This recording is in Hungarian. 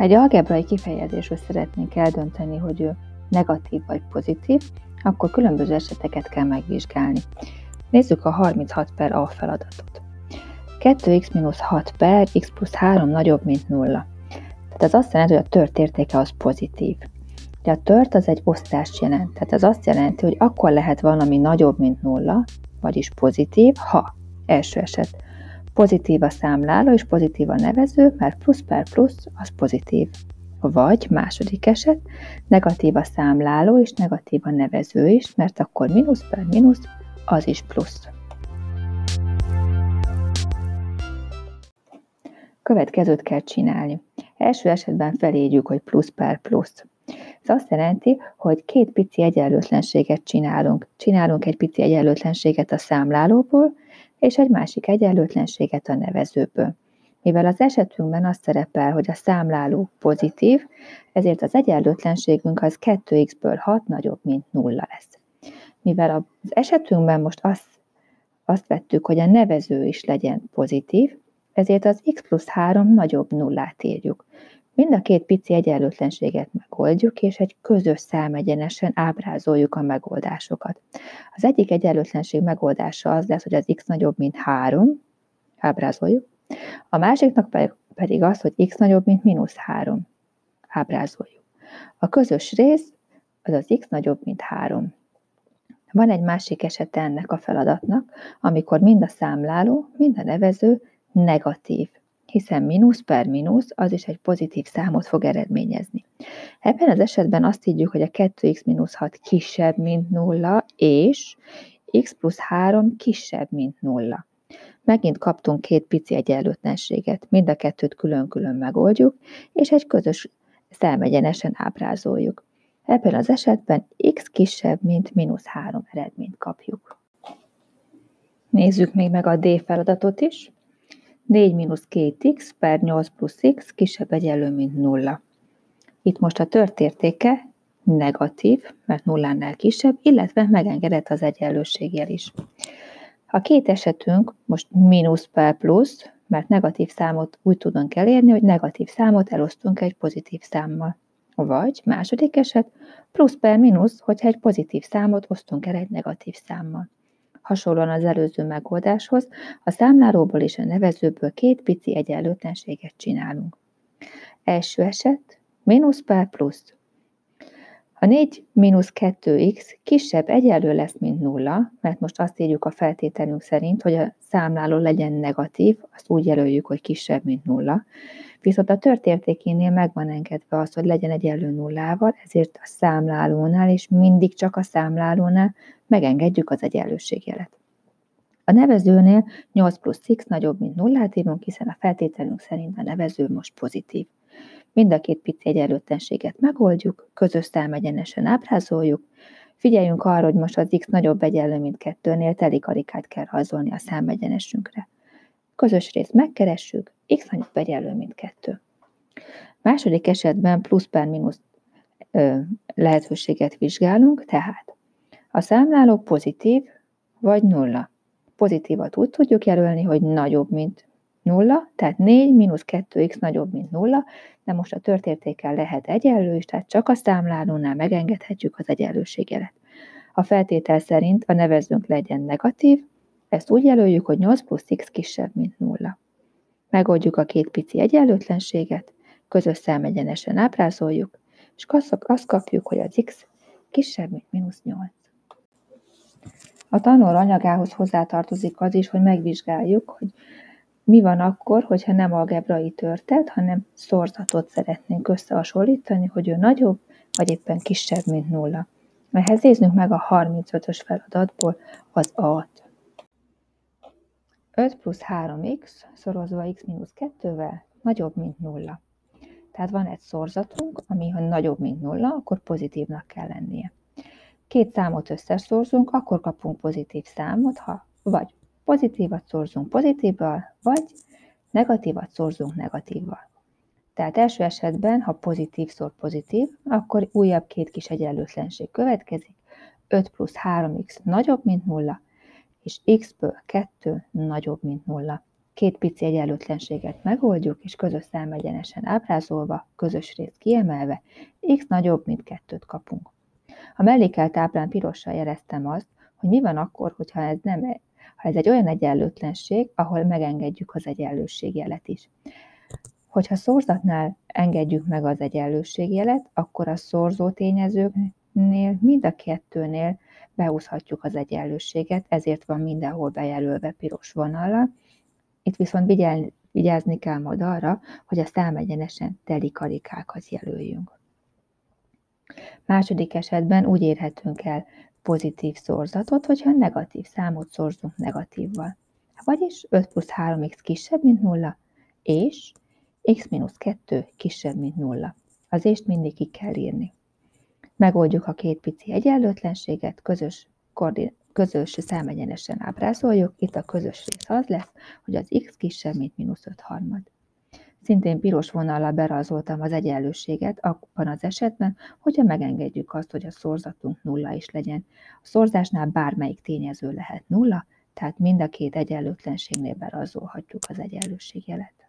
Ha egy algebrai kifejezésről szeretnénk eldönteni, hogy ő negatív vagy pozitív, akkor különböző eseteket kell megvizsgálni. Nézzük a 36 per A feladatot. 2x-6 per x plusz 3 nagyobb, mint 0. Tehát ez azt jelenti, hogy a tört értéke az pozitív. De a tört az egy osztást jelent. Tehát ez azt jelenti, hogy akkor lehet valami nagyobb, mint 0, vagyis pozitív, ha első eset pozitív a számláló és pozitív a nevező, mert plusz per plusz az pozitív. Vagy második eset, negatív a számláló és negatív a nevező is, mert akkor mínusz per mínusz az is plusz. Következőt kell csinálni. Első esetben felírjuk, hogy plusz per plusz. Ez azt jelenti, hogy két pici egyenlőtlenséget csinálunk. Csinálunk egy pici egyenlőtlenséget a számlálóból, és egy másik egyenlőtlenséget a nevezőből. Mivel az esetünkben az szerepel, hogy a számláló pozitív, ezért az egyenlőtlenségünk az 2x-ből 6 nagyobb, mint 0 lesz. Mivel az esetünkben most azt, azt vettük, hogy a nevező is legyen pozitív, ezért az x plusz 3 nagyobb nullát írjuk. Mind a két pici egyenlőtlenséget megoldjuk, és egy közös számegyenesen ábrázoljuk a megoldásokat. Az egyik egyenlőtlenség megoldása az lesz, hogy az x nagyobb, mint 3, ábrázoljuk, a másiknak pedig az, hogy x nagyobb, mint mínusz 3, ábrázoljuk. A közös rész az az x nagyobb, mint 3. Van egy másik esete ennek a feladatnak, amikor mind a számláló, mind a nevező negatív hiszen mínusz per mínusz az is egy pozitív számot fog eredményezni. Ebben az esetben azt írjuk, hogy a 2x mínusz 6 kisebb, mint 0, és x plusz 3 kisebb, mint 0. Megint kaptunk két pici egyenlőtlenséget, mind a kettőt külön-külön megoldjuk, és egy közös számegyenesen ábrázoljuk. Ebben az esetben x kisebb, mint mínusz 3 eredményt kapjuk. Nézzük még meg a D feladatot is. 4 mínusz 2x per 8 plusz x kisebb egyenlő, mint 0. Itt most a törtértéke negatív, mert nullánál kisebb, illetve megengedett az egyenlőségjel is. A két esetünk most mínusz per plusz, mert negatív számot úgy tudunk elérni, hogy negatív számot elosztunk egy pozitív számmal. Vagy második eset, plusz per mínusz, hogyha egy pozitív számot osztunk el egy negatív számmal. Hasonlóan az előző megoldáshoz, a számlálóból és a nevezőből két pici egyenlőtlenséget csinálunk. Első eset, mínusz per plusz. A 4 mínusz 2x kisebb egyenlő lesz, mint nulla, mert most azt írjuk a feltételünk szerint, hogy a számláló legyen negatív, azt úgy jelöljük, hogy kisebb, mint nulla. Viszont a törtértékénél meg van engedve az, hogy legyen egyenlő nullával, ezért a számlálónál és mindig csak a számlálónál megengedjük az egyenlőségjelet. A nevezőnél 8 plusz x nagyobb, mint nullát írunk, hiszen a feltételünk szerint a nevező most pozitív. Mind a két pici egyenlőtlenséget megoldjuk, közös számegyenesen ábrázoljuk, figyeljünk arra, hogy most az x nagyobb egyenlő, mint kettőnél teli karikát kell rajzolni a számegyenesünkre. Közös részt megkeressük, x nagyobb egyenlő, mint kettő. Második esetben plusz per mínusz lehetőséget vizsgálunk, tehát a számláló pozitív vagy nulla. Pozitívat úgy tudjuk jelölni, hogy nagyobb, mint nulla, tehát 4 mínusz 2x nagyobb, mint nulla, de most a törtértékkel lehet egyenlő is, tehát csak a számlálónál megengedhetjük az egyenlőségjelet. A feltétel szerint a nevezőnk legyen negatív, ezt úgy jelöljük, hogy 8 plusz x kisebb, mint nulla. Megoldjuk a két pici egyenlőtlenséget, közös számegyenesen ábrázoljuk, és azt kapjuk, hogy az x kisebb, mint mínusz 8. A tanuló anyagához hozzátartozik az is, hogy megvizsgáljuk, hogy mi van akkor, hogyha nem algebrai törtet, hanem szorzatot szeretnénk összehasonlítani, hogy ő nagyobb, vagy éppen kisebb, mint nulla. Ehhez nézzük meg a 35-ös feladatból az A-t. 5 plusz 3x szorozva x mínusz 2-vel nagyobb, mint nulla. Tehát van egy szorzatunk, ami ha nagyobb, mint nulla, akkor pozitívnak kell lennie két számot összeszorzunk, akkor kapunk pozitív számot, ha vagy pozitívat szorzunk pozitívval, vagy negatívat szorzunk negatívval. Tehát első esetben, ha pozitív szor pozitív, akkor újabb két kis egyenlőtlenség következik, 5 plusz 3x nagyobb, mint nulla, és x-ből 2 nagyobb, mint nulla. két pici egyenlőtlenséget megoldjuk, és közös szám egyenesen ábrázolva, közös részt kiemelve, x nagyobb, mint kettőt kapunk. A mellékelt táblán pirossal jeleztem azt, hogy mi van akkor, hogyha ez, nem, ha ez egy olyan egyenlőtlenség, ahol megengedjük az egyenlőségjelet is. Hogyha szorzatnál engedjük meg az egyenlőségjelet, akkor a szorzó tényezőknél, mind a kettőnél behúzhatjuk az egyenlőséget, ezért van mindenhol bejelölve piros vonallal. Itt viszont vigyázni kell majd arra, hogy a számegyenesen teli karikákat jelöljünk. Második esetben úgy érhetünk el pozitív szorzatot, hogyha negatív számot szorzunk negatívval. Vagyis 5 plusz 3x kisebb, mint 0, és x mínusz 2 kisebb, mint 0. Az ést mindig ki kell írni. Megoldjuk a két pici egyenlőtlenséget, közös, közös számegyenesen ábrázoljuk. Itt a közös rész az lesz, hogy az x kisebb, mint mínusz 5 harmad. Szintén piros vonallal berajzoltam az egyenlőséget abban az esetben, hogyha megengedjük azt, hogy a szorzatunk nulla is legyen. A szorzásnál bármelyik tényező lehet nulla, tehát mind a két egyenlőtlenségnél berajzolhatjuk az egyenlőségjelet.